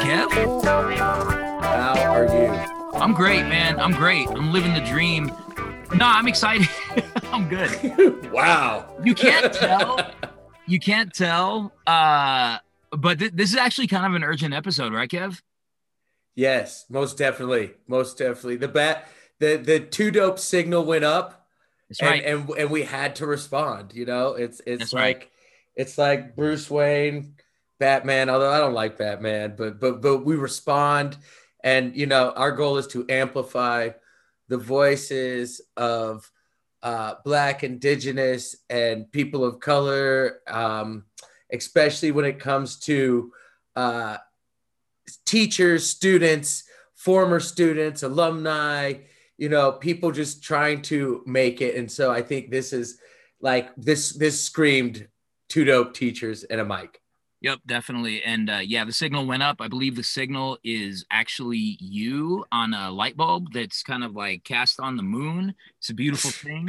Kev? How are you? I'm great, man. I'm great. I'm living the dream. No, I'm excited. I'm good. wow. You can't tell. You can't tell. Uh, but th- this is actually kind of an urgent episode, right, Kev? Yes, most definitely. Most definitely. The bat the the TooDope signal went up That's and, right. and and we had to respond, you know? It's it's That's like right. it's like Bruce Wayne, Batman, although I don't like Batman, but but but we respond. And you know, our goal is to amplify the voices of uh, black indigenous and people of color um, especially when it comes to uh, teachers students former students alumni you know people just trying to make it. And so i think this is like this this screamed TooDope teachers and a mic Yep, definitely. And uh, yeah, the signal went up. I believe the signal is actually you on a light bulb that's kind of like cast on the moon. It's a beautiful thing.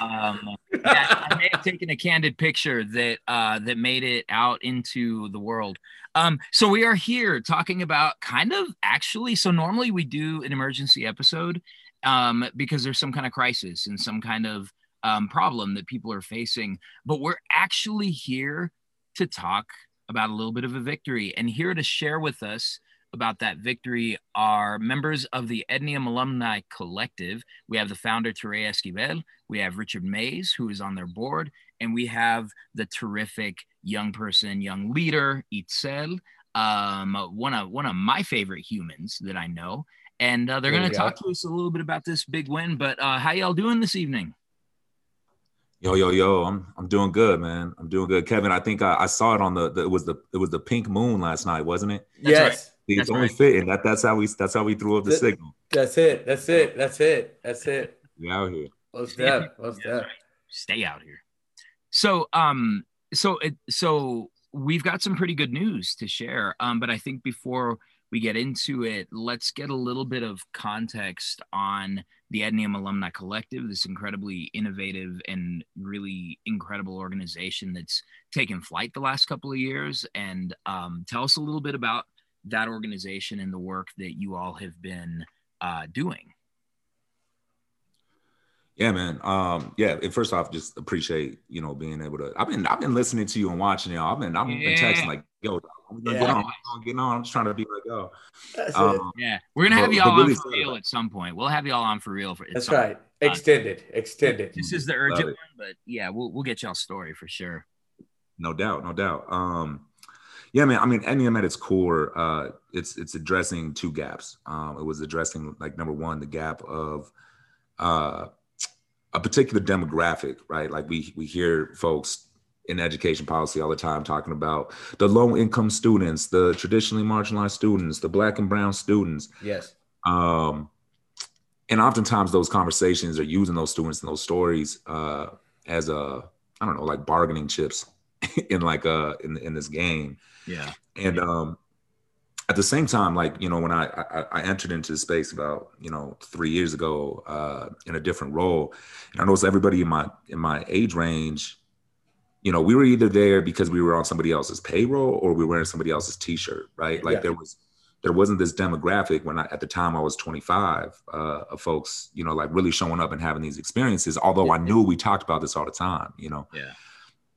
Um, yeah, I may have taken a candid picture that uh, that made it out into the world. Um, so we are here talking about kind of actually. So normally we do an emergency episode um, because there's some kind of crisis and some kind of um, problem that people are facing. But we're actually here to talk about a little bit of a victory. And here to share with us about that victory are members of the Ednium Alumni Collective. We have the founder, TeRay Esquibel. We have Richard Mays, who is on their board. And we have the terrific young person, young leader, Itzel, um, one, of, one of my favorite humans that I know. And uh, they're going to talk to us a little bit about this big win. But uh, how y'all doing this evening? Yo, yo, yo! I'm I'm doing good, man. I'm doing good, Kevin. I think I, I saw it on the, the it was the it was the pink moon last night, wasn't it? That's yes It's That's only right. fitting that that's how we that's how we threw up the That- signal. that's it that's it that's it that's it We out here. most Yeah. def most Yeah, def. Stay out here. So, um, so it, so we've got some pretty good news to share. Um, but I think before we get into it, let's get a little bit of context on the Ednium Alumni Collective, this incredibly innovative and really incredible organization that's taken flight the last couple of years. And um, tell us a little bit about that organization and the work that you all have been uh, doing. Yeah, man. Um, yeah. And first off, just appreciate you know being able to. I've been I've been listening to you and watching y'all. I've been I've been Yeah. texting like, yo, I'm gonna get on, I'm gonna get on. I'm just trying to be like, yo. that's it Um, Yeah, we're gonna have But- y'all but really on for real about- at some point. We'll have y'all on for real for. that's some right extended extended This is the urgent one, but yeah, we'll we'll get y'all story for sure. No doubt, no doubt. Um, yeah, man. I mean, NEM at its core, uh, it's it's addressing two gaps. Um, it was addressing like number one, the gap of uh, a particular demographic, right? Like we we hear folks in education policy all the time talking about the low income students, the traditionally marginalized students, the black and brown students. yes Um, and oftentimes those conversations are using those students and those stories uh, as a I don't know, like bargaining chips in like uh in in this game. Yeah, And um at the same time, like you know, when I I, I entered into the space about you know three years ago uh, in a different role, and I noticed everybody in my in my age range, you know, we were either there because we were on somebody else's payroll or we were wearing somebody else's T-shirt, right? Like Yeah. there was there wasn't this demographic when I at the time I was 25 uh, of folks, you know, like really showing up and having these experiences. Although I knew we talked about this all the time, you know. yeah,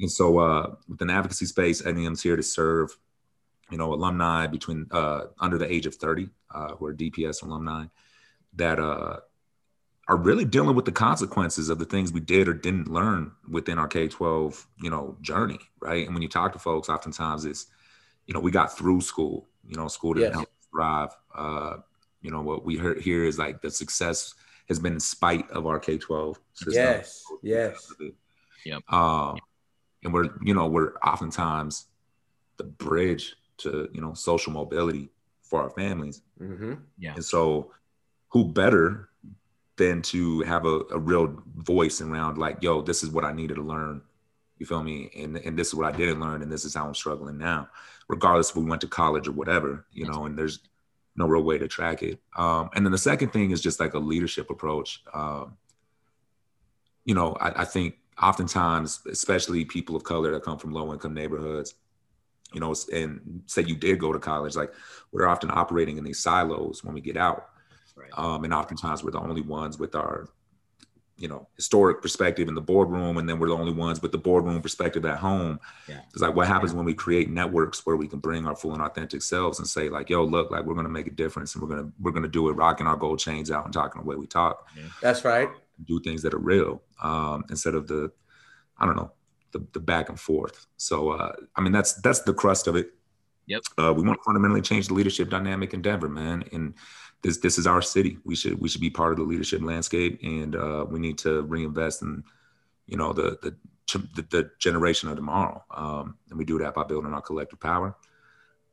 And so uh, with an advocacy space, NEM's here to serve, you know, alumni between uh, under the age of 30 uh, who are DPS alumni that uh, are really dealing with the consequences of the things we did or didn't learn within our K-12, you know, journey, right? And when you talk to folks, oftentimes it's, you know, we got through school, you know, school didn't Yes. help us thrive. Uh, you know, what we heard here is like the success has been in spite of our K-12 system. yes yes Yep. Um, and we're, you know, we're oftentimes the bridge to, you know, social mobility for our families. hmm yeah, And so, who better than to have a, a real voice around, like, yo, this is what I needed to learn. You feel me? And, and this is what I didn't learn, and this is how I'm struggling now, regardless if we went to college or whatever, you know, and there's no real way to track it. Um, and then the second thing is just like a leadership approach. Um, you know, I, I think oftentimes, especially people of color that come from low income neighborhoods, you know, and say you did go to college, like we're often operating in these silos when we get out. Right. Um, and oftentimes we're the only ones with our, you know, historic perspective in the boardroom, and then we're the only ones with the boardroom perspective at home. Yeah. It's like what happens yeah. when we create networks where we can bring our full and authentic selves and say, like, yo, look, like we're gonna make a difference and we're gonna we're gonna do it rocking our gold chains out and talking the way we talk. Yeah. That's right. Do things that are real um, instead of the, I don't know, the, the back and forth. So uh, I mean that's that's the crust of it. Yep. Uh, we want to fundamentally change the leadership dynamic in Denver, man. And this this is our city. We should we should be part of the leadership landscape, and uh, we need to reinvest in, you know, the the the, the generation of tomorrow. Um, and we do that by building our collective power.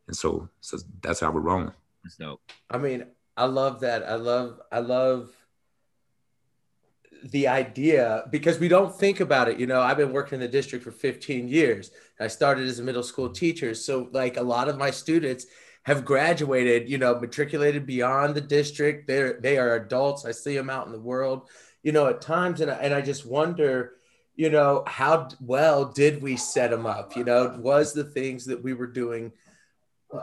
And so, so that's how we're rolling. That's dope. I mean, I love that. I love I love the idea because we don't think about it. You know, I've been working in the district for 15 years. I started as a middle school teacher. So, like, a lot of my students have graduated, you know, matriculated beyond the district. They're, they are adults. I see them out in the world, you know, at times. And, and I just wonder, you know, how well did we set them up? You know, was the things that we were doing,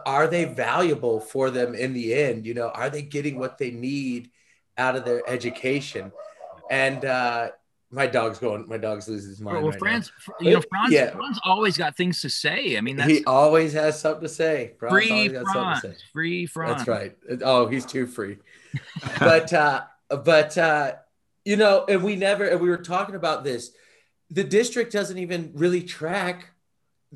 are they valuable for them in the end? You know, are they getting what they need out of their education? And uh, my dog's going. My dog's losing his mind. Well, right Franz, you know, Franz, yeah. Franz always got things to say. I mean, he always has something to say. Franz free Franz, say. free Franz. That's right. Oh, he's too free. but uh, but uh, you know, and we never. And we were talking about this. The district doesn't even really track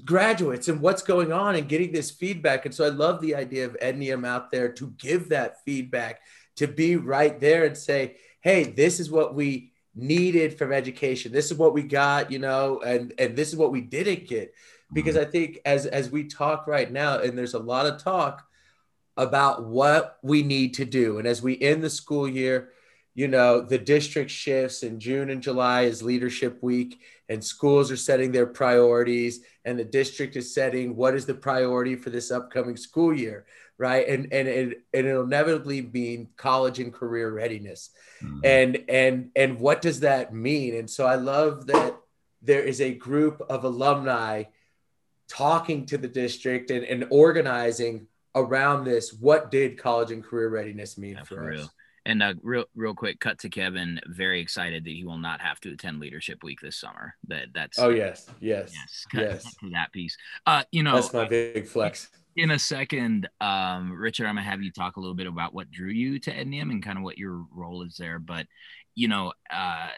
graduates and what's going on and getting this feedback. And so I love the idea of Ednium out there to give that feedback, to be right there and say, hey, this is what we needed from education. This is what we got, you know, and and this is what we didn't get. Because mm-hmm. I think as as we talk right now, and there's a lot of talk about what we need to do. And as we end the school year, you know, the district shifts in June and July is leadership week, and schools are setting their priorities, and the district is setting what is the priority for this upcoming school year right? And and it and it'll inevitably mean college and career readiness. Mm-hmm. And and and what does that mean? And so I love that there is a group of alumni talking to the district and, and organizing around this. What did college and career readiness mean yeah, for, for us? Real. And uh, real, real quick, cut to Kevin. Very excited that he will not have to attend Leadership Week this summer. That that's. Oh yes, yes, yes. Cut, yes. That piece. Uh, you know, that's my big flex in a second, um, Richard, I'm gonna have you talk a little bit about what drew you to Ednium and kind of what your role is there. But you know, uh,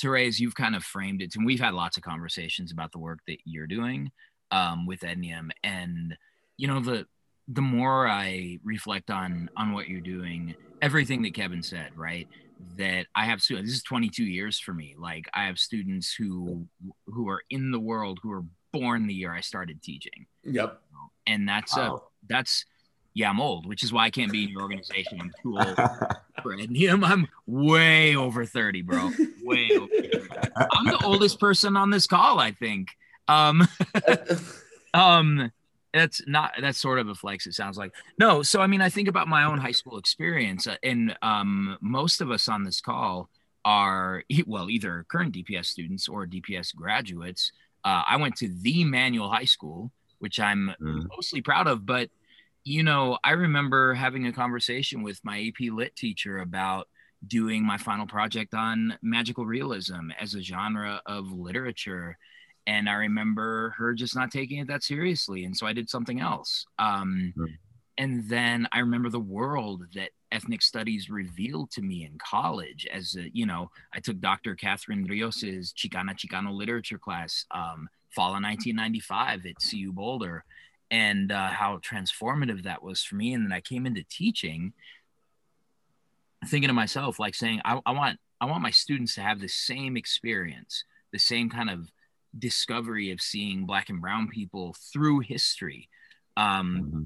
Therese, you've kind of framed it, and we've had lots of conversations about the work that you're doing um, with Ednium, and you know, the the more I reflect on on what you're doing, everything that Kevin said, right? That I have students. This is 22 years for me. Like I have students who who are in the world who are born the year I started teaching. Yep and that's wow. uh that's yeah, I'm old, which is why I can't be in your organization. I'm too old for Ednium. I'm way over 30, bro. Way over 30. I'm the oldest person on this call, I think. Um, um, that's not that's sort of a flex. It sounds like no. So I mean, I think about my own high school experience, uh, and um, most of us on this call are well either current DPS students or DPS graduates. Uh, I went to the Manual High School, which I'm mm. mostly proud of. But, you know, I remember having a conversation with my AP Lit teacher about doing my final project on magical realism as a genre of literature. And I remember her just not taking it that seriously. And so I did something else. Um, mm. And then I remember the world that ethnic studies revealed to me in college as a, you know, I took Dr. Catherine Rios's Chicana Chicano literature class. Um, fall of 1995 at CU Boulder and uh, how transformative that was for me. And then I came into teaching thinking to myself, like saying, I, I want, I want my students to have the same experience, the same kind of discovery of seeing black and brown people through history. Um, mm-hmm.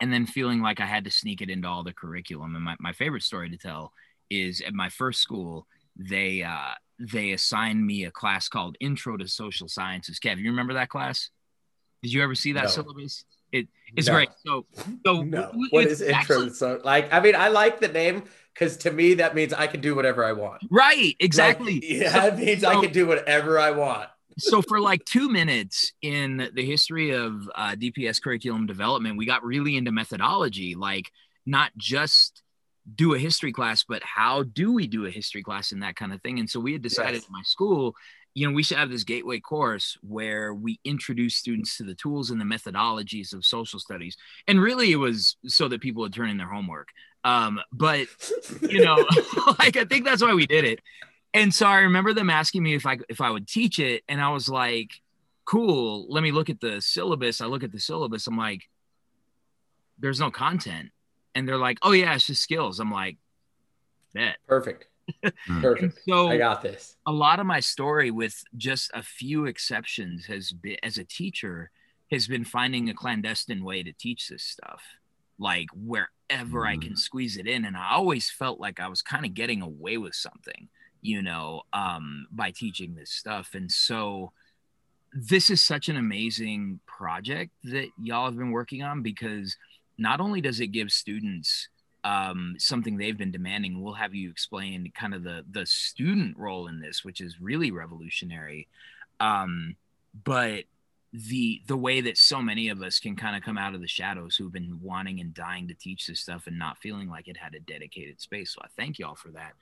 And then feeling like I had to sneak it into all the curriculum. And my, my favorite story to tell is at my first school, they uh, they assigned me a class called Intro to Social Sciences. Kev, you remember that class? Did you ever see that no. syllabus? It, it's no. great. So, so no. what is intro? so, like, I mean, I like the name because to me that means I can do whatever I want. Right. Exactly. Like, yeah, so, that means so, I can do whatever I want. so for like two minutes in the history of uh, DPS curriculum development, we got really into methodology, like not just do a history class, but how do we do a history class and that kind of thing. And so we had decided yes. in my school, you know, we should have this gateway course where we introduce students to the tools and the methodologies of social studies. And really it was so that people would turn in their homework. Um, but you know, like I think that's why we did it. And so I remember them asking me if I if I would teach it, and I was like, "Cool, let me look at the syllabus." I look at the syllabus. I'm like, "There's no content," and they're like, "Oh yeah, it's just skills." I'm like, "Bet." Perfect. Perfect. so I got this. A lot of my story, with just a few exceptions, has been as a teacher has been finding a clandestine way to teach this stuff, like wherever mm. I can hmm. squeeze it in. And I always felt like I was kind of getting away with something you know, um, by teaching this stuff. And so this is such an amazing project that y'all have been working on because not only does it give students um, something they've been demanding, we'll have you explain kind of the the student role in this, which is really revolutionary. Um, but the the way that so many of us can kind of come out of the shadows who've been wanting and dying to teach this stuff and not feeling like it had a dedicated space. So I thank y'all for that.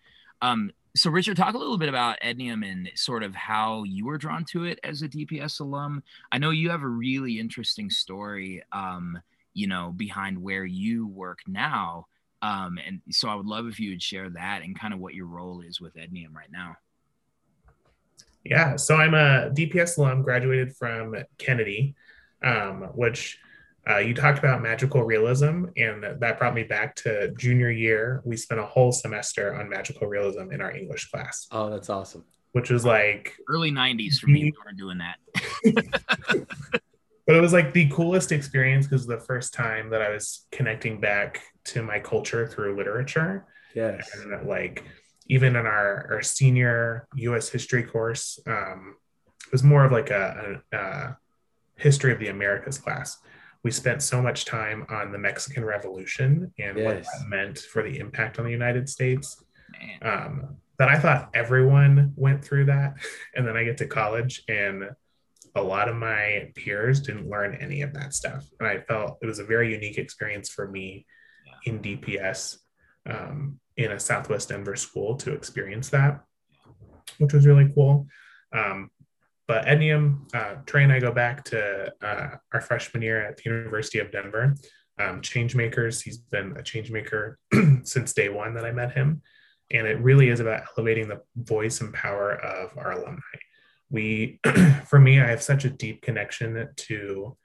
Um, so Richard, talk a little bit about Ednium and sort of how you were drawn to it as a DPS alum. I know you have a really interesting story, um, you know, behind where you work now. Um, and so I would love if you would share that and kind of what your role is with Ednium right now. Yeah, so I'm a DPS alum, graduated from Kennedy, um, which uh, you talked about magical realism, and that brought me back to junior year. We spent a whole semester on magical realism in our English class. Oh, that's awesome. Which was like early 90s for me. We were doing that. but it was like the coolest experience because the first time that I was connecting back to my culture through literature. Yes. And like even in our, our senior US history course, um, it was more of like a, a, a history of the Americas class we spent so much time on the Mexican Revolution and yes. what that meant for the impact on the United States. Um, that I thought everyone went through that. And then I get to college and a lot of my peers didn't learn any of that stuff. And I felt it was a very unique experience for me yeah. in DPS um, in a Southwest Denver school to experience that, which was really cool. Um, but Ednium, uh, Trey and I go back to uh, our freshman year at the University of Denver. Um, change makers, he's been a change maker since day one that I met him. And it really is about elevating the voice and power of our alumni. We, for me, I have such a deep connection to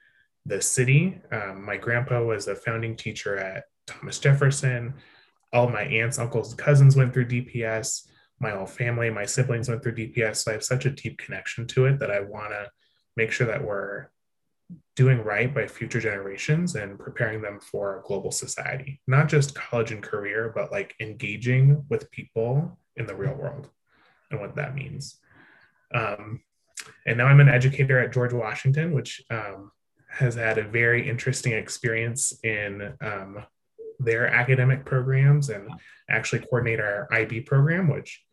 the city. Um, my grandpa was a founding teacher at Thomas Jefferson. All my aunts, uncles, cousins went through DPS my whole family, my siblings went through DPS. So I have such a deep connection to it that I want to make sure that we're doing right by future generations and preparing them for a global society, not just college and career, but like engaging with people in the real world and what that means. Um, and now I'm an educator at George Washington, which um, has had a very interesting experience in um, their academic programs and actually coordinate our IB program, which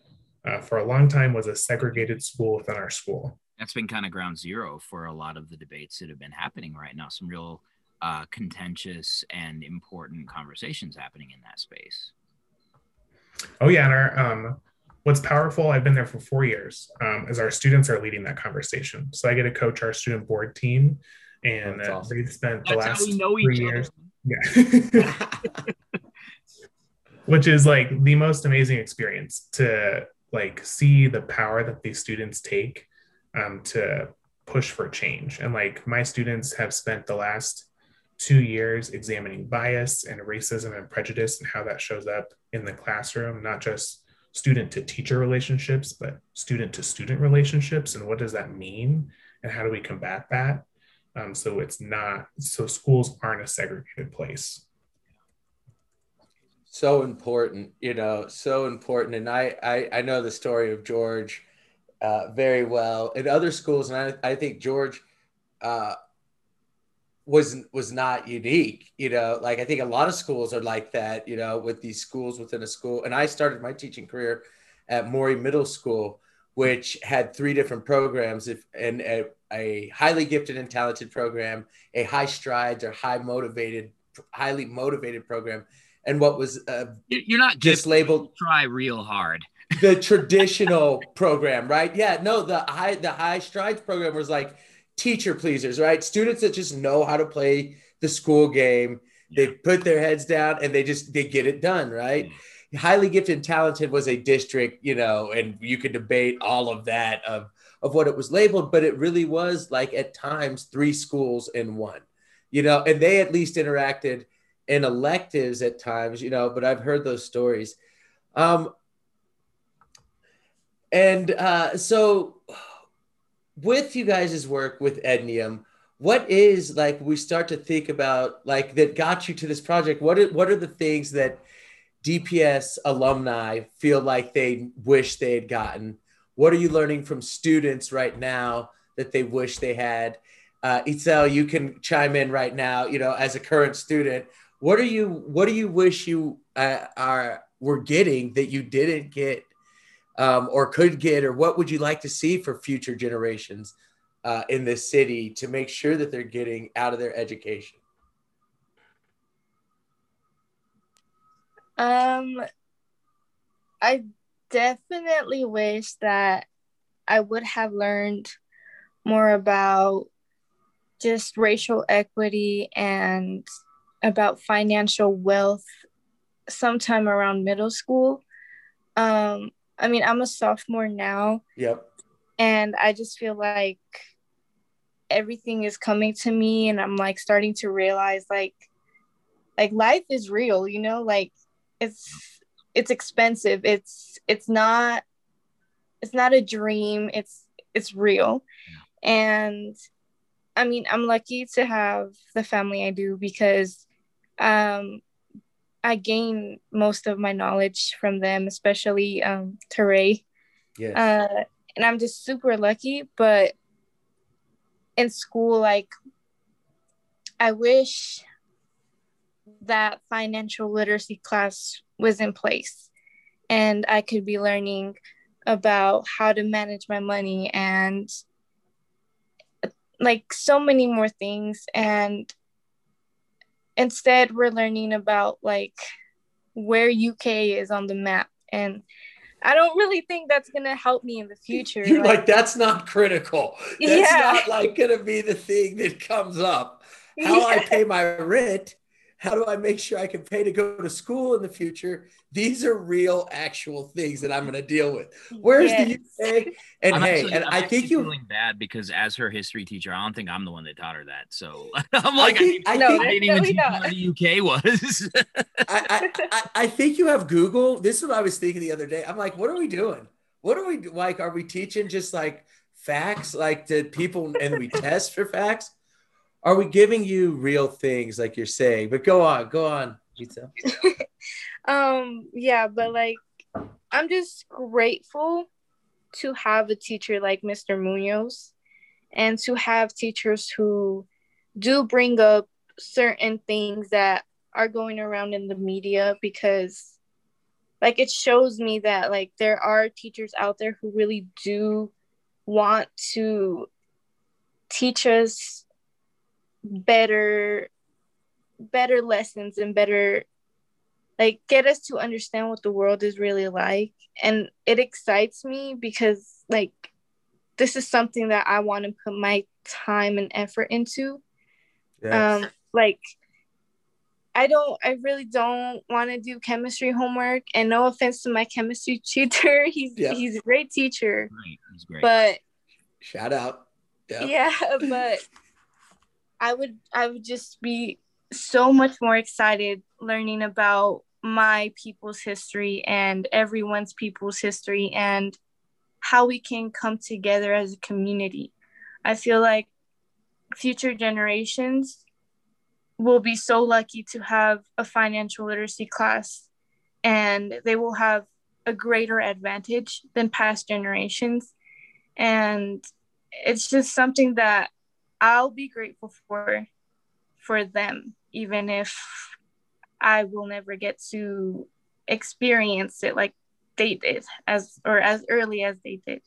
uh, for a long time was a segregated school within our school. That's been kind of ground zero for a lot of the debates that have been happening right now. Some real uh, contentious and important conversations happening in that space. Oh yeah, and our um, what's powerful. I've been there for four years. Um, is our students are leading that conversation. So I get to coach our student board team, and uh, awesome. they've spent the That's last three years. Yeah. Which is like the most amazing experience to like see the power that these students take um, to push for change. And like my students have spent the last two years examining bias and racism and prejudice and how that shows up in the classroom, not just student to teacher relationships, but student to student relationships. And what does that mean? And how do we combat that? Um, so it's not, so schools aren't a segregated place so important you know so important and i i, I know the story of george uh, very well in other schools and i, I think george uh, was was not unique you know like i think a lot of schools are like that you know with these schools within a school and i started my teaching career at Merrill middle school which had three different programs if and a, a highly gifted and talented program, a high strides or high motivated, highly motivated program, and what was uh, You're not just labeled try real hard. the traditional program, right? Yeah, no, the high the high strides program was like teacher pleasers, right? Students that just know how to play the school game. They put their heads down and they just they get it done, right? Highly gifted and talented was a district, you know, and you could debate all of that of of what it was labeled, but it really was like at times three schools in one, you know, and they at least interacted in electives at times, you know, but I've heard those stories. Um, and uh, so with you guys' work with Ednium, what is like we start to think about like that got you to this project? What are, what are the things that DPS alumni feel like they wish they had gotten? What are you learning from students right now that they wish they had? Uh, Itzel, you can chime in right now. You know, as a current student, what are you? What do you wish you uh, are were getting that you didn't get um, or could get, or what would you like to see for future generations uh, in this city to make sure that they're getting out of their education? Um, I definitely wish that I would have learned more about just racial equity and about financial wealth sometime around middle school. Um, I mean, I'm a sophomore now. Yep. And I just feel like everything is coming to me and I'm like starting to realize like like life is real, you know, like it's it's expensive. It's it's not it's not a dream. It's it's real. And I mean, I'm lucky to have the family I do because um I gain most of my knowledge from them, especially um, TeRay. Yes. Uh, and I'm just super lucky. But in school, like, I wish that financial literacy class was in place and I could be learning about how to manage my money and like so many more things. And instead we're learning about like where UK is on the map and I don't really think that's gonna help me in the future. You're like, like that's not critical. That's Yeah. not like gonna be the thing that comes up. How I pay my rent, how do I make sure I can pay to go to school in the future? These are real, actual things that I'm gonna deal with. Where's Yes. the UK? And I'm hey, actually- and I'm I think you feeling bad because as her history teacher, I don't think I'm the one that taught her that. So I'm like, I, think- I didn't- think- I didn't No, even we teach what the UK was. I, I, I, I think you have Google. This is what I was thinking the other day. I'm like, what are we doing? What are we like? Are we teaching just like facts, like to people, and we test for facts? Are we giving you real things, like you're saying? But go on, go on, pizza. um yeah but like i'm just grateful to have a teacher like mr munoz and to have teachers who do bring up certain things that are going around in the media because like it shows me that like there are teachers out there who really do want to teach us better better lessons and better like get us to understand what the world is really like and it excites me because like this is something that i want to put my time and effort into um like i don't i really don't want to do chemistry homework and no offense to my chemistry tutor he's Yeah. he's a great teacher Right, He's great. but Shout out. Yep. yeah but i would i would just be so much more excited learning about my people's history and everyone's people's history and how we can come together as a community. I feel like future generations will be so lucky to have a financial literacy class and they will have a greater advantage than past generations. And it's just something that I'll be grateful for for them even if I will never get to experience it like they did as or as early as they did.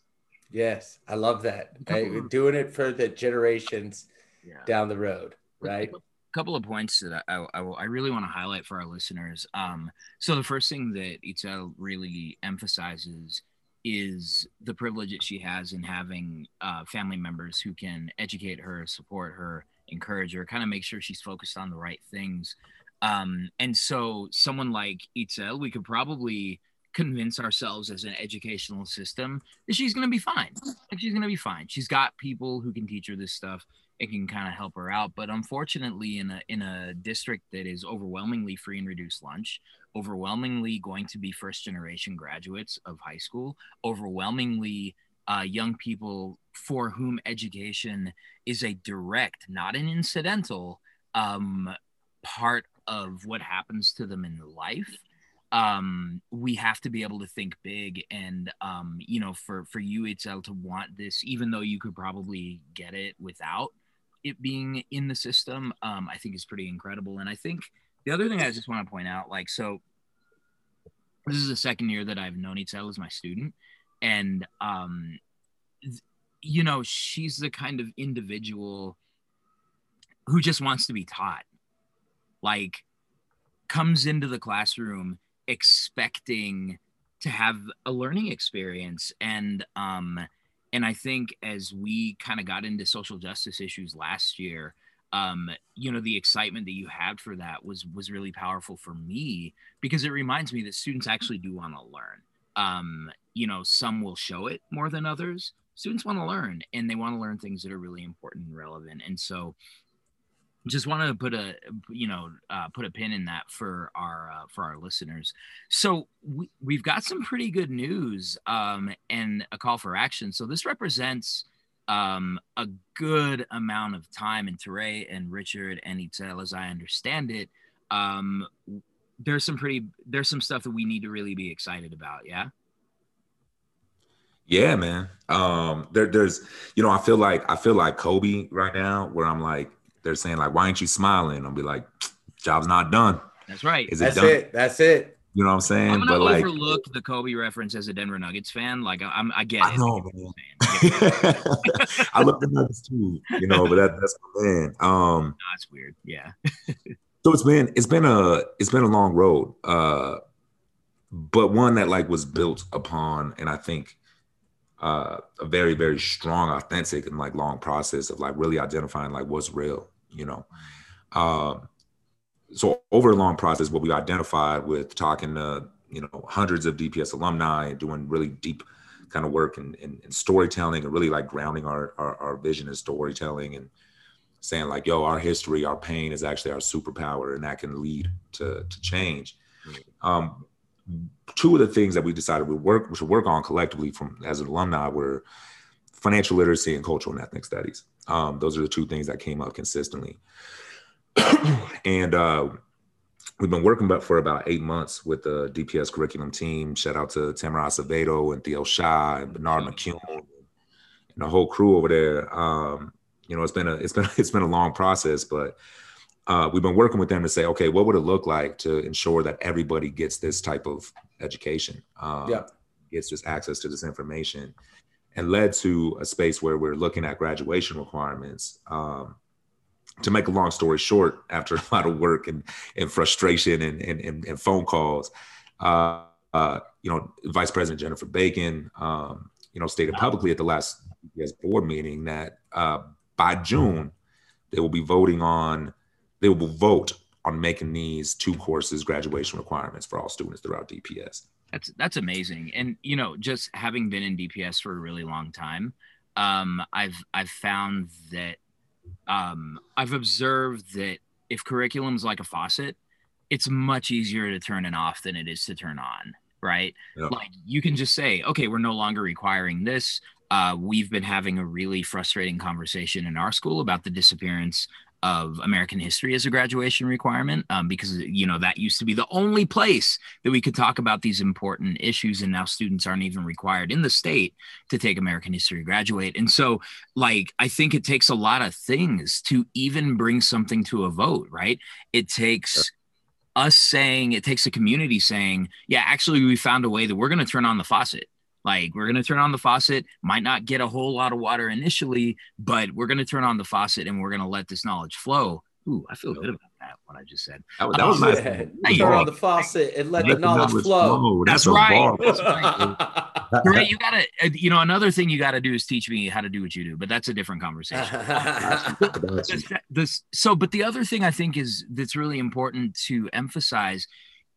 Yes, I love that. Hey, doing it for the generations Yeah. down the road, right? A couple of points that I, I, I really want to highlight for our listeners. Um, so the first thing that Itzel really emphasizes is the privilege that she has in having uh, family members who can educate her, support her, encourage her, kind of make sure she's focused on the right things. Um, and so someone like Itzel, we could probably convince ourselves as an educational system that she's going to be fine. Like she's going to be fine. She's got people who can teach her this stuff and can kind of help her out. But unfortunately, in a in a district that is overwhelmingly free and reduced lunch, overwhelmingly going to be first generation graduates of high school, overwhelmingly uh, young people for whom education is a direct, not an incidental, um, part of what happens to them in life um we have to be able to think big and um you know for for it's to want this even though you could probably get it without it being in the system, um, I think is pretty incredible. And I think the other thing I just want to point out, like, so this is the second year that I've known Itzel as my student, and um, th- you know, she's the kind of individual who just wants to be taught. Like, comes into the classroom expecting to have a learning experience and um and I think as we kind of got into social justice issues last year, um, you know, the excitement that you had for that was was really powerful for me because it reminds me that students actually do want to learn. Um, you know, some will show it more than others. Students want to learn and they want to learn things that are really important and relevant. And so just want to put a you know uh, put a pin in that for our uh, for our listeners. So we, we've got some pretty good news um, and a call for action. So this represents um, a good amount of time and TeRay and Richard and Itzel as I understand it um, there's some pretty there's some stuff that we need to really be excited about yeah? Yeah, man. Um, there, there's, you know, I feel like I feel like Kobe right now, where I'm like, they're saying like, why aren't you smiling? I'll be like, job's not done. that's right Is it That's done? it. That's it. You know what I'm saying? I'm gonna but like, overlook the Kobe reference as a Denver Nuggets fan. Like I- I'm, I get I it. know, I get man. what you're. I get what you're saying. I look the nuggets too, you know, but that, that's my man. Um, No, it's weird. Yeah. so it's been it's been a it's been a long road, uh, but one that like was built upon, and I think uh, a very very strong, authentic, and like long process of like really identifying like what's real, you know. Um, so over a long process, what we identified with talking to you know hundreds of DPS alumni and doing really deep kind of work and, in, in storytelling and really like grounding our, our our vision in storytelling and saying like yo our history our pain is actually our superpower and that can lead to to change. Um two of the things that we decided we work we should work on collectively from as an alumni were financial literacy and cultural and ethnic studies um those are the two things that came up consistently and uh we've been working about for about eight months with the DPS curriculum team. Shout out to Tamara Acevedo and Theo Shah and Bernard McCune and the whole crew over there. Um, you know, it's been a it's been it's been a long process, but uh, we've been working with them to say, okay, what would it look like to ensure that everybody gets this type of education, um, Yeah. gets this access to this information, and led to a space where we're looking at graduation requirements. Um, to make a long story short, after a lot of work and, and frustration and, and, and, phone calls, uh, uh, you know, Vice President Jennifer Bacon, um, you know, stated publicly at the last board meeting that uh, by June they will be voting on, they will vote on making these two courses graduation requirements for all students throughout DPS. That's that's amazing. And you know, just having been in DPS for a really long time, um, I've I've found that um, I've observed that if curriculum is like a faucet, it's much easier to turn it off than it is to turn on. Right? Yeah. Like you can just say, okay, we're no longer requiring this. Uh, we've been having a really frustrating conversation in our school about the disappearance of American history as a graduation requirement um, because you know that used to be the only place that we could talk about these important issues and now students aren't even required in the state to take American history to graduate. And so like I think it takes a lot of things to even bring something to a vote right? It takes us saying it takes a community saying yeah actually we found a way that we're going to turn on the faucet Like we're gonna turn on the faucet, might not get a whole lot of water initially, but we're gonna turn on the faucet and we're gonna let this knowledge flow. Ooh, I feel good about that. What I just said. That, was- that was nice. Yeah. Hey, Turn on the faucet and let Let the knowledge flow. That's a right. That's Right, right. you gotta, uh, you know, another thing you gotta do is teach me how to do what you do, but that's a different conversation. This- this so but the other thing i think is that's really important to emphasize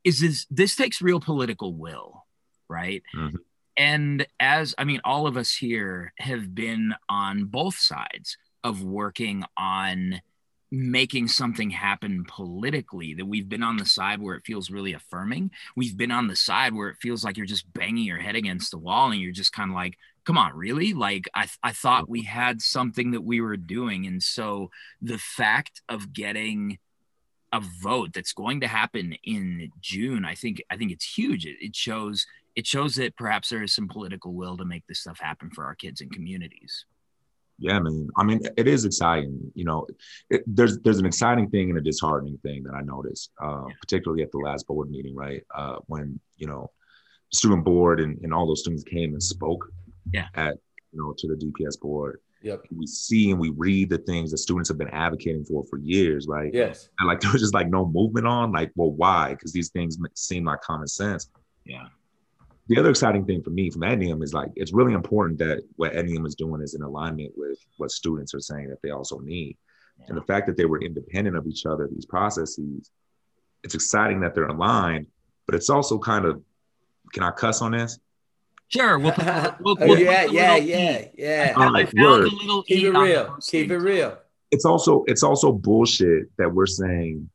is this this takes real political will right Mhm. And as i mean all of us here have been on both sides of working on making something happen politically that we've been on the side where it feels really affirming. We've been on the side where it feels like you're just banging your head against the wall and you're just kind of like come on really? Like i i thought we had something that we were doing. And so the fact of getting a vote that's going to happen in June, I think I think it's huge. It, it shows it shows that perhaps there is some political will to make this stuff happen for our kids and communities. Yeah, man. I mean, it is exciting. You know, it, there's there's an exciting thing and a disheartening thing that I noticed, uh, particularly at the last board meeting, right? Uh, when you know, student board and, and all those students came and spoke. Yeah. At you know to the DPS board, Yep. we see and we read the things that students have been advocating for for years, right? Yes. And like there was just like no movement on. Like, well, why? Because these things seem like common sense. Yeah. The other exciting thing for me from Ednium is like it's really important that what Ednium is doing is in alignment with what students are saying that they also need. And the fact that they were independent of each other, these processes, it's exciting that they're aligned, but it's also kind of, can I cuss on this? Sure, we'll put, we'll, we'll yeah, put yeah, little yeah, yeah. I, I Alright, found word. Keep E it real. Keep it real. It's also it's also bullshit that we're saying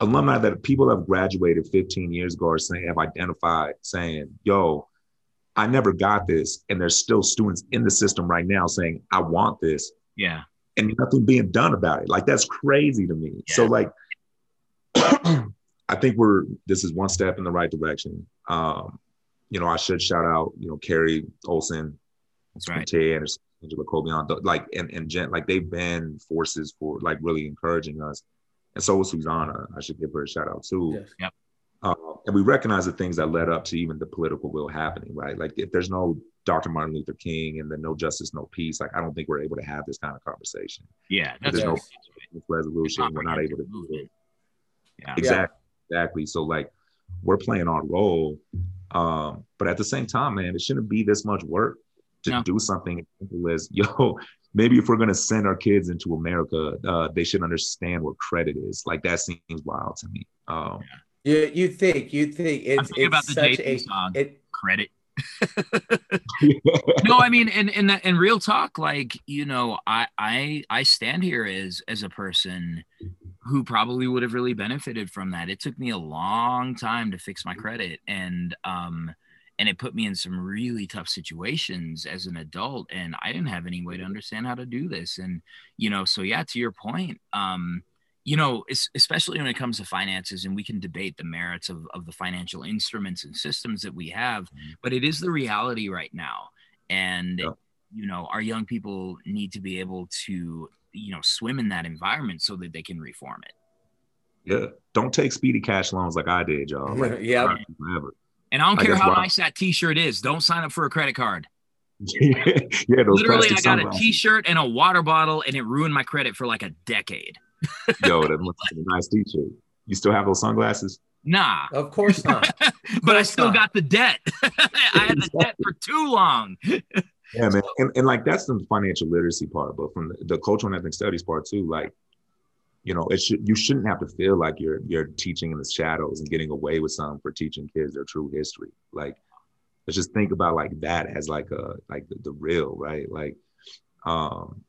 alumni that people have graduated 15 years ago are saying have identified saying, yo, I never got this. And there's still students in the system right now saying, I want this. Yeah, and nothing being done about it. Like that's crazy to me. So like I think we're this is one step in the right direction. Um, you know, I should shout out, you know, Carrie Olson, that's right. Tay Anderson, Angela like and and Jen, like they've been forces for like really encouraging us. And so was Susanna. I should give her a shout out too. Yes. Uh, and we recognize the things that led up to even the political will happening, right? Like if there's no Dr. Martin Luther King and then no justice, no peace, like I don't think we're able to have this kind of conversation. Yeah, that's there's no Yes. this resolution, we're not able to do it. Yeah. Exactly. Exactly. So like we're playing our role. Um, but at the same time, man, it shouldn't be this much work to No. do something as simple as, yo, maybe if we're gonna send our kids into America, uh, they should understand what credit is. Like that seems wild to me. Um, You you think you think I'm it's about the such Jay-Z a song. it Credit. no, I mean, in in in real talk, like you know, I I I stand here as as a person who probably would have really benefited from that. It took me a long time to fix my credit, and um, and it put me in some really tough situations as an adult, and I didn't have any way to understand how to do this, and you know, so yeah, to your point, um, you know, especially when it comes to finances, and we can debate the merits of, of the financial instruments and systems that we have, but it is the reality right now. And, Yep. you know, our young people need to be able to, you know, swim in that environment so that they can reform it. yeah. Don't take speedy cash loans like I did, y'all. Like, Yep. Forever. And I don't I care how Rob- nice that t shirt is, don't sign up for a credit card. yeah, those Literally, I got a sunglasses. t shirt and a water bottle, and it ruined my credit for like a decade. Yo, that looks like a nice t-shirt. You still have those sunglasses? Nah, of course not. but I still not. got the debt. I had the debt for too long. Yeah, man. And, and like that's the financial literacy part, but from the, the cultural and ethnic studies part too, like, you know, it should you shouldn't have to feel like you're you're teaching in the shadows and getting away with something for teaching kids their true history. Like, let's just think about like that as like a like the, the real, right? Like, um,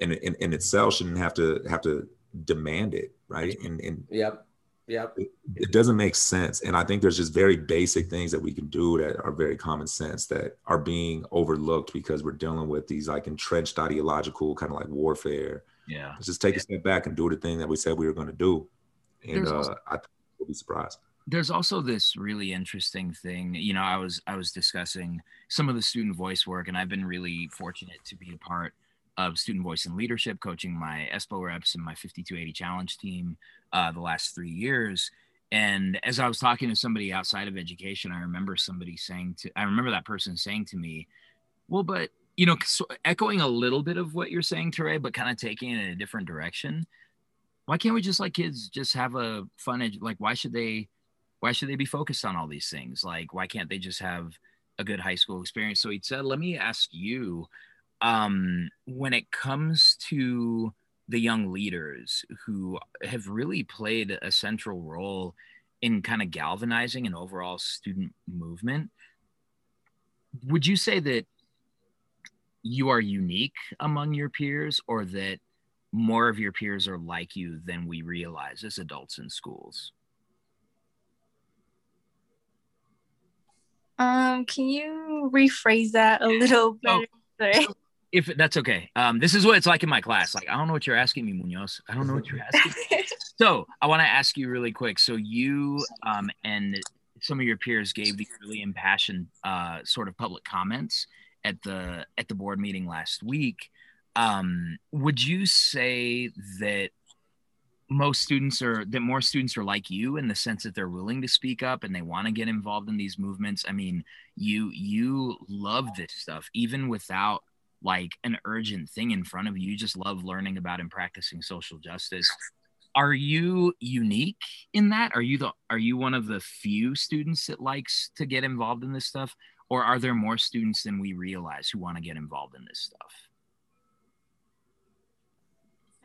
and in, in itself shouldn't have to have to demand it, right? And and yep. Yep. it, it doesn't make sense. And I think there's just very basic things that we can do that are very common sense that are being overlooked because we're dealing with these like entrenched ideological kind of like warfare. Yeah. Let's just take a step back and do the thing that we said we were going to do. And uh, also- I think we'll be surprised. there's also this really interesting thing you know i was i was discussing some of the student voice work and i've been really fortunate to be a part of student voice and leadership coaching my espo reps and my 5280 challenge team uh, the last three years And as I was talking to somebody outside of education, I remember somebody saying to, I remember that person saying to me, well, but, you know, so echoing a little bit of what you're saying, TeRay, but kind of taking it in a different direction. Why can't we just let kids just have a fun, edu- like, why should they, why should they be focused on all these things? Like, why can't they just have a good high school experience? So he said, let me ask you, um, when it comes to the young leaders who have really played a central role in kind of galvanizing an overall student movement, would you say that you are unique among your peers or that more of your peers are like you than we realize as adults in schools? Um, can you rephrase that a little better? Sorry. if that's okay. Um, this is what it's like in my class. Like, I don't know what you're asking me, Munoz. I don't know what you're asking. so I want to ask you really quick. So you um, and some of your peers gave these really impassioned uh, sort of public comments at the at the board meeting last week. Um, would you say that most students are that more students are like you in the sense that they're willing to speak up and they want to get involved in these movements? I mean, you you love this stuff even without like an urgent thing in front of you. You just love learning about and practicing social justice. Are you unique in that? Are you the are you one of the few students that likes to get involved in this stuff? Or are there more students than we realize who want to get involved in this stuff?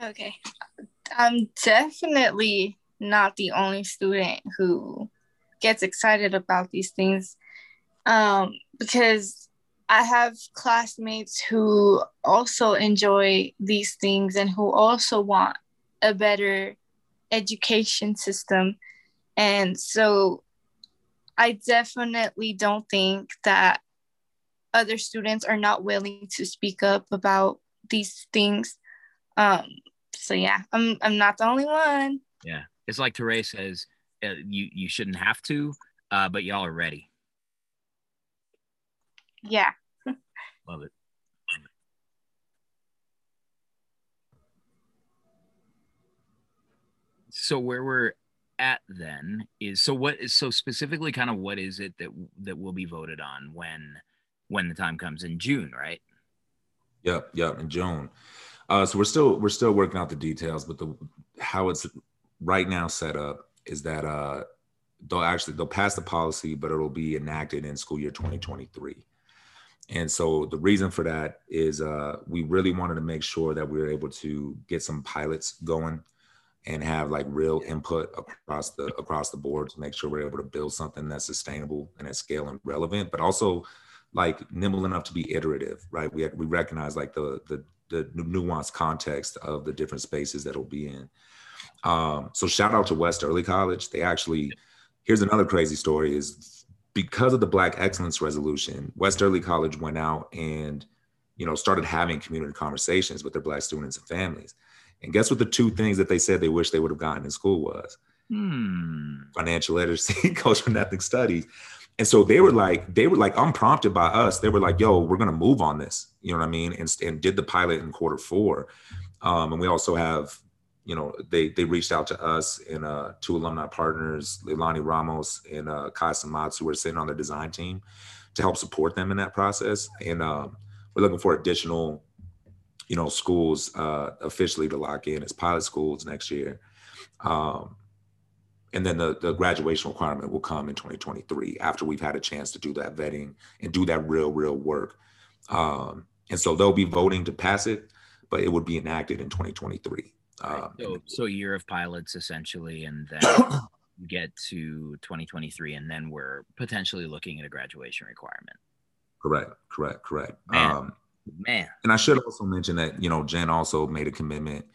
Okay. I'm definitely not the only student who gets excited about these things um, because I have classmates who also enjoy these things and who also want a better education system. And so I definitely don't think that other students are not willing to speak up about these things. Um, so yeah, I'm I'm not the only one. Yeah, it's like TeRay says, uh, you you shouldn't have to, uh, but y'all are ready. Yeah. Love it. So where we're at then is so what is so specifically kind of what is it that that will be voted on when when the time comes in June, right? Yep, yep, in June. Uh, so we're still we're still working out the details, but the how it's right now set up is that uh, they'll actually they'll pass the policy, but it'll be enacted in school year 2023. And so the reason for that is uh, we really wanted to make sure that we were able to get some pilots going and have like real input across the across the board to make sure we're able to build something that's sustainable and at scale and relevant, but also like nimble enough to be iterative, right? We we recognize like the the the nuanced context of the different spaces that it'll be in. Um, so shout out to West Early College. They actually here's another crazy story is because of the Black Excellence Resolution, West Early College went out and you know started having community conversations with their Black students and families. And guess what the two things that they said they wish they would have gotten in school was? Hmm. Financial literacy, cultural and ethnic studies. And so they were like, they were like unprompted by us. They were like, yo, we're gonna move on this. You know what I mean? And, and did the pilot in quarter four. Um, and we also have you know, they they reached out to us and uh, two alumni partners, Leilani Ramos and uh, Kai Samatz, who were sitting on the design team to help support them in that process. And um, we're looking for additional, you know, schools uh, officially to lock in as pilot schools next year. Um, and then the, the graduation requirement will come in 2023 after we've had a chance to do that vetting and do that real, real work. Um, and so they'll be voting to pass it, but it would be enacted in 2023. Right. Um, So, so year of pilots essentially, and then get to 2023, and then we're potentially looking at a graduation requirement. correct, correct, correct. Man. Um, Man, and I should also mention that you know Jen also made a commitment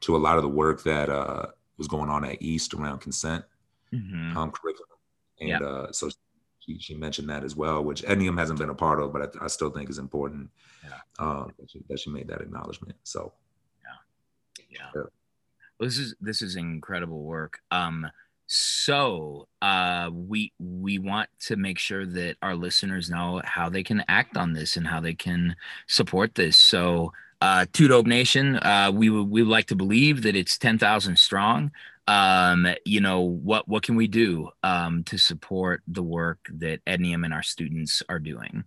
to a lot of the work that uh, was going on at East around consent Mhm. um, curriculum, and Yeah. uh, so she, she mentioned that as well, which Ednium hasn't been a part of, but I, I still think is important. Yeah. Um, that, she, that she made that acknowledgement. So yeah. Yeah. Well, this is this is incredible work. Um, so uh, we we want to make sure that our listeners know how they can act on this and how they can support this. So, uh, TooDope Nation, uh, we would we would like to believe that it's ten thousand strong. um, you know, what what can we do um, to support the work that Ednium and our students are doing?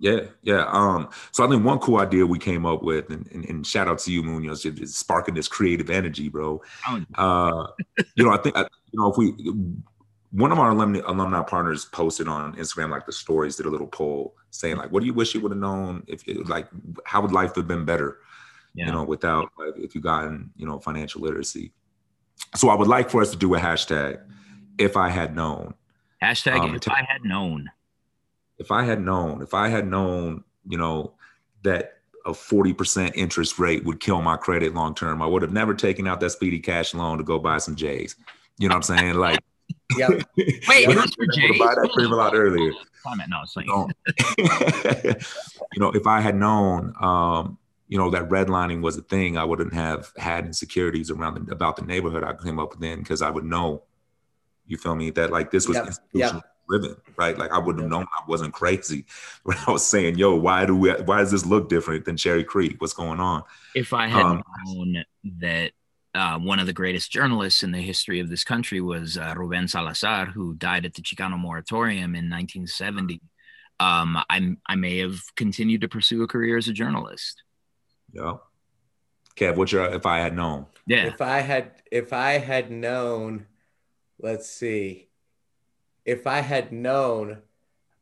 Yeah, yeah. Um, so I think one cool idea we came up with, and, and, and shout out to you, Munoz, is sparking this creative energy, bro. Uh, you know, I think you know if we one of our alumni, alumni partners posted on Instagram like the stories, did a little poll saying like, "What do you wish you would have known if it, like how would life have been better, yeah. you know, without like, if you gotten you know financial literacy." So I would like for us to do a hashtag if I had known. Hashtag um, if I had known. If I had known, if I had known, you know, that a 40% interest rate would kill my credit long term, I would have never taken out that speedy cash loan to go buy some J's. You know what I'm saying? Like yeah. Wait, it was for Jay. Buy that cream a lot earlier. Comment. No, it's like you know, if I had known, um, you know, that redlining was a thing, I wouldn't have had insecurities around the, about the neighborhood I came up with then because I would know, you feel me, that like this was yep. institutional yep. Driven, right? Like I wouldn't have known I wasn't crazy when I was saying, yo, why do we, why does this look different than Cherry Creek? What's going on? If I had um, known that uh, one of the greatest journalists in the history of this country was uh, Ruben Salazar, who died at the Chicano Moratorium in 1970. Um, I, I may have continued to pursue a career as a journalist. Yeah. Kev, what's your if I had known? Yeah. If I had if I had known, let's see. If I had known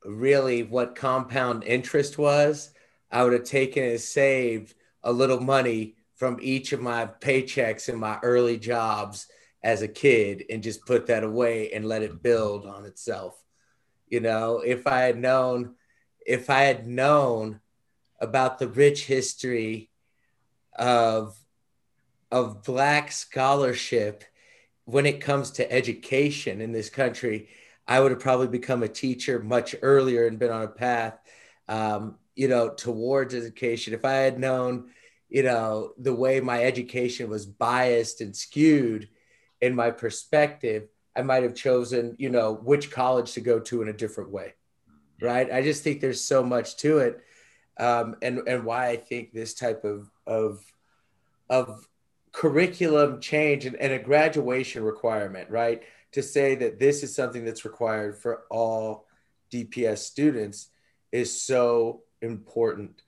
really what compound interest was, I would have taken and saved a little money from each of my paychecks in my early jobs as a kid and just put that away and let it build on itself. You know, if I had known, if I had known about the rich history of of black scholarship when it comes to education in this country, I would have probably become a teacher much earlier and been on a path, um, you know, towards education. If I had known you know, the way my education was biased and skewed in my perspective, I might have chosen, you know, which college to go to in a different way. Right. I just think there's so much to it. Um, and, and why I think this type of, of, of curriculum change and, and a graduation requirement, right? To say that this is something that's required for all DPS students is so important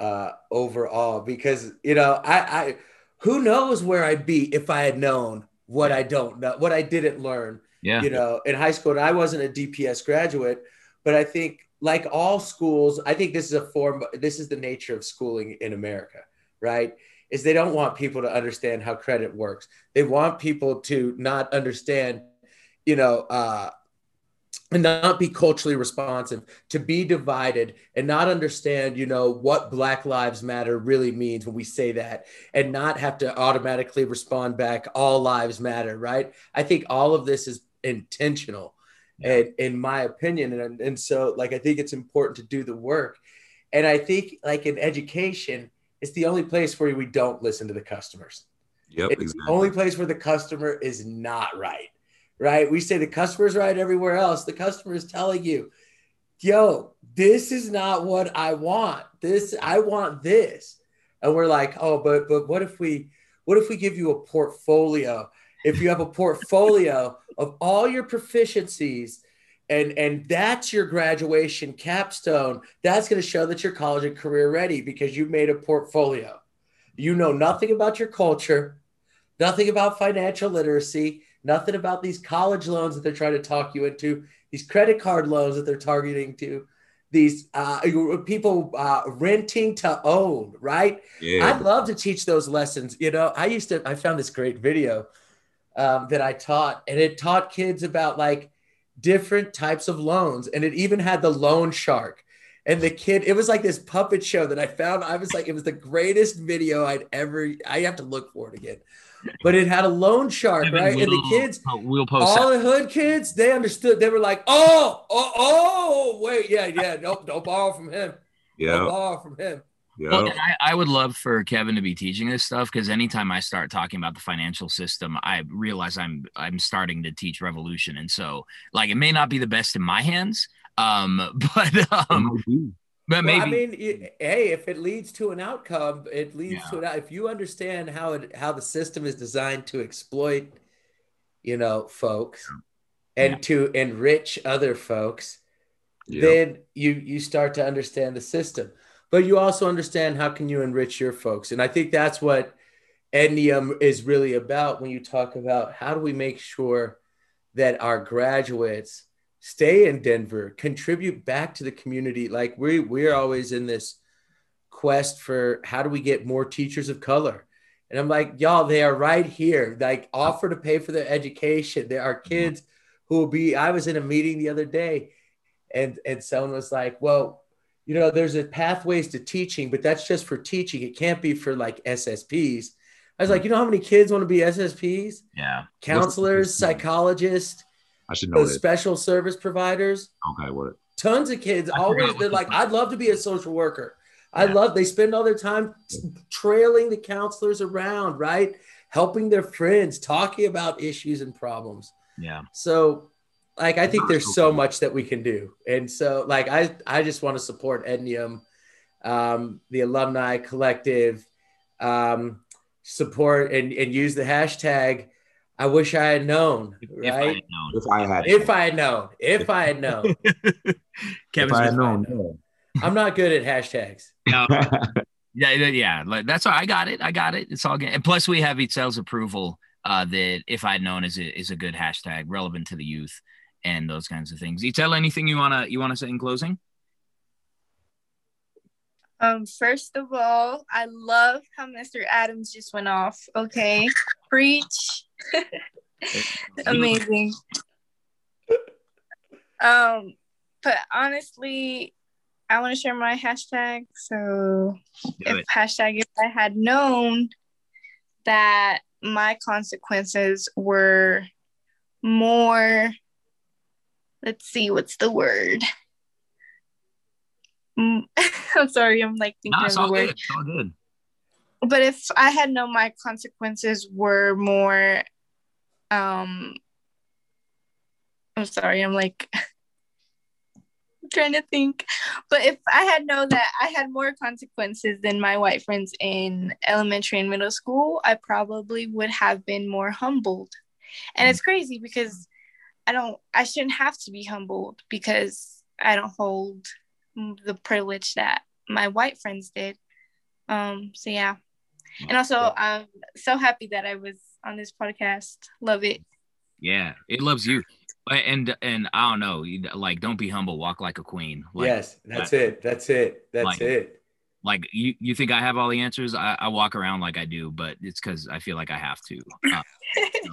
uh, overall because you know I, I who knows where I'd be if I had known what I don't know, what I didn't learn. Yeah. You know, in high school, and I wasn't a DPS graduate, but I think like all schools, I think this is a form. This is the nature of schooling in America, right? Is they don't want people to understand how credit works. They want people to not understand, you know, uh, and not be culturally responsive to be divided and not understand you know what black lives matter really means when we say that and not have to automatically respond back all lives matter right i think all of this is intentional yeah. and in my opinion and, and so like i think it's important to do the work and i think like in education it's the only place where we don't listen to the customers yep it's exactly. the only place where the customer is not right right? We say the customer's right everywhere else. The customer is telling you, yo, this is not what I want. This, I want this. And we're like, oh, but but what if we what if we give you a portfolio? If you have a portfolio of all your proficiencies and and that's your graduation capstone, that's going to show that you're college and career ready because you've made a portfolio. You know nothing about your culture, nothing about financial literacy, nothing about these college loans that they're trying to talk you into, these credit card loans that they're targeting to, these uh, people uh, renting to own, right? Yeah. I'd love to teach those lessons. You know, I used to, I found this great video um, that I taught, and it taught kids about like different types of loans, and it even had the loan shark. And the kid, it was like this puppet show that I found. I was like, it was the greatest video I'd ever. I have to look for it again but it had a loan shark, Evan right? Will, and the kids, we'll post all that. the hood kids, they understood. They were like, "Oh, oh, oh, wait, yeah, yeah, don't don't borrow from him. Yeah, don't borrow from him." Yeah. Well, I, I, would love for Kevin to be teaching this stuff because anytime I start talking about the financial system, I realize I'm I'm starting to teach revolution, and so like it may not be the best in my hands, um, but um, but maybe well, I mean, hey, if it leads to an outcome, it leads yeah. to an. If you understand how it how the system is designed to exploit you know, folks and Yeah. to enrich other folks, Yeah. then you you start to understand the system. But you also understand how can you enrich your folks. And I think that's what Ednium is really about when you talk about how do we make sure that our graduates stay in Denver, contribute back to the community. Like we we're always in this quest for how do we get more teachers of color. And I'm like, y'all, they are right here. Like offer to pay for their education. There are kids who will be. I was in a meeting the other day and and someone was like, well, you know, there's a pathways to teaching, but that's just for teaching. It can't be for like SSPs. I was like, you know how many kids want to be SSPs? Yeah. Counselors, psychologists, I should know that. special service providers. Okay, what? Tons of kids I always they're like, I'd love to be a social worker. I Yeah. love they spend all their time trailing the counselors around, right? Helping their friends, talking about issues and problems. Yeah. So, like, I think there's so so much that we can do, and so, like, I I just want to support Ednium, um, the alumni collective, um, support and and use the hashtag. I wish I had known, If I right? had known. If I had, If I had known, if I had known, if Kevin's I had just- known, I'm not good at hashtags. No, yeah. yeah, yeah, yeah. Like, that's all. I got it. I got it. It's all good. And plus, we have Itzel's approval. Uh, that if I'd known is a is a good hashtag relevant to the youth and those kinds of things. Itzel, anything you wanna you wanna say in closing? Um, first of all, I love how Mr. Adams just went off. Okay, preach. Amazing. Um, but honestly, I want to share my hashtag. So, Do if it. hashtag if I had known that my consequences were more, let's see, what's the word? Mm, I'm sorry, I'm like thinking No, of it's the all word good. It's all good. But if I had known my consequences were more um I'm sorry, I'm like trying to think. But if I had known that I had more consequences than my white friends in elementary and middle school, I probably would have been more humbled. And it's crazy because I don't I shouldn't have to be humbled because I don't hold the privilege that my white friends did. Um so yeah. And also, I'm so happy that I was on this podcast. Love it. Yeah, it loves you. And and I don't know, like don't be humble, walk like a queen. Like, yes, that's it. That's it. That's Like- it. like you you think I have all the answers? I, I walk around like I do, but it's because I feel like I have to. Uh,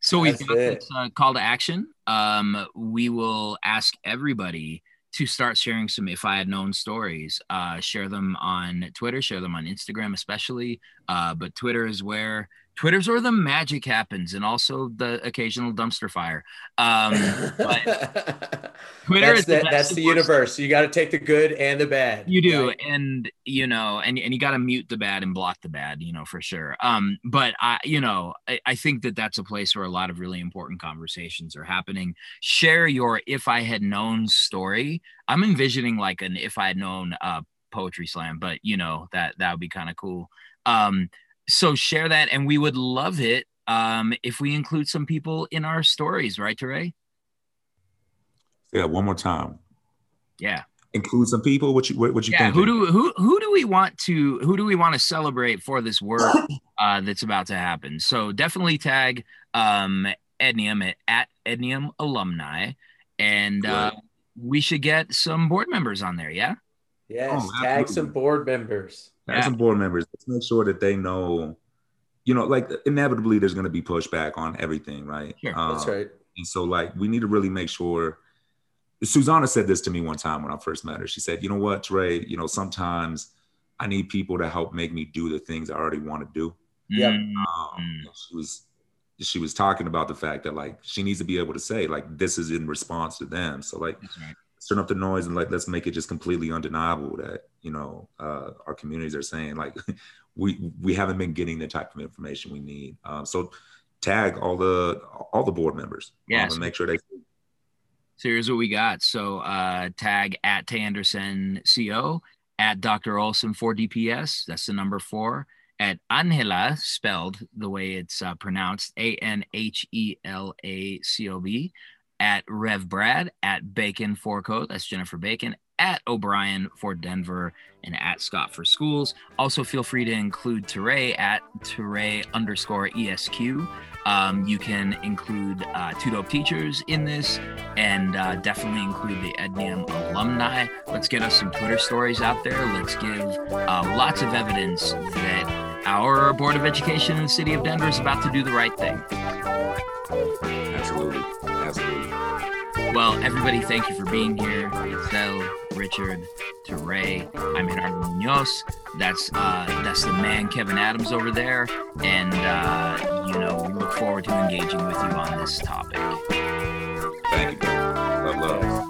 so we've got it. this uh, call to action. Um, we will ask everybody to start sharing some if I had known stories. Uh, share them on Twitter, share them on Instagram, especially. Uh, but Twitter is where Twitter's where the magic happens, and also the occasional dumpster fire. Um, but Twitter that's is the, the, that's the universe. You got to take the good and the bad. You do, right? and you know, and and you got to mute the bad and block the bad, you know, for sure. Um, but I, you know, I, I think that that's a place where a lot of really important conversations are happening. Share your "if I had known" story. I'm envisioning like an "if I had known" uh, poetry slam, but you know that that would be kind of cool. Um, so share that, and we would love it um, if we include some people in our stories, right, TeRay? Yeah, one more time. Yeah. Include some people. What you what, what you yeah think? who do who who do we want to who do we want to celebrate for this work uh that's about to happen so definitely tag um ednium at, at ednium alumni and uh we should get some board members on there yeah Yes, Oh, tag some board members. Have some board members. Let's make sure that they know. You know, like inevitably, there's going to be pushback on everything, right? Sure. That's Um, right. And so, like, we need to really make sure. Susanna said this to me one time when I first met her. She said, "You know what, Trey? You know, sometimes I need people to help make me do the things I already want to do." Yep. Mm, Um, she was she was talking about the fact that like she needs to be able to say like this is in response to them. So like right. Turn up the noise and like let's make it just completely undeniable that you know uh, our communities are saying like we we haven't been getting the type of information we need. Um, so tag all the all the board members. um, Yes. and make sure they So here's what we got. So uh, tag at Tay Anderson CO, at Dr. Olson 4 DPS. That's the number four. at Anhela, spelled the way it's uh, pronounced, A N H E L A C O B, at Rev Brad, at Bacon for CO, that's Jennifer Bacon, at O'Brien for Denver, and at Scott for Schools. Also, feel free to include TeRay at TeRay underscore ESQ. Um, you can include uh, TooDope Teachers in this and uh, definitely include the Ednium alumni. Let's get us some Twitter stories out there. Let's give uh, lots of evidence that our Board of Education in the city of Denver is about to do the right thing. Well, everybody, thank you for being here. Itzel, Richard, TeRay. I'm Gerardo Munoz. That's uh, that's the man, Kevin Adams, over there. And uh, you know, we look forward to engaging with you on this topic. Thank you. Love, love.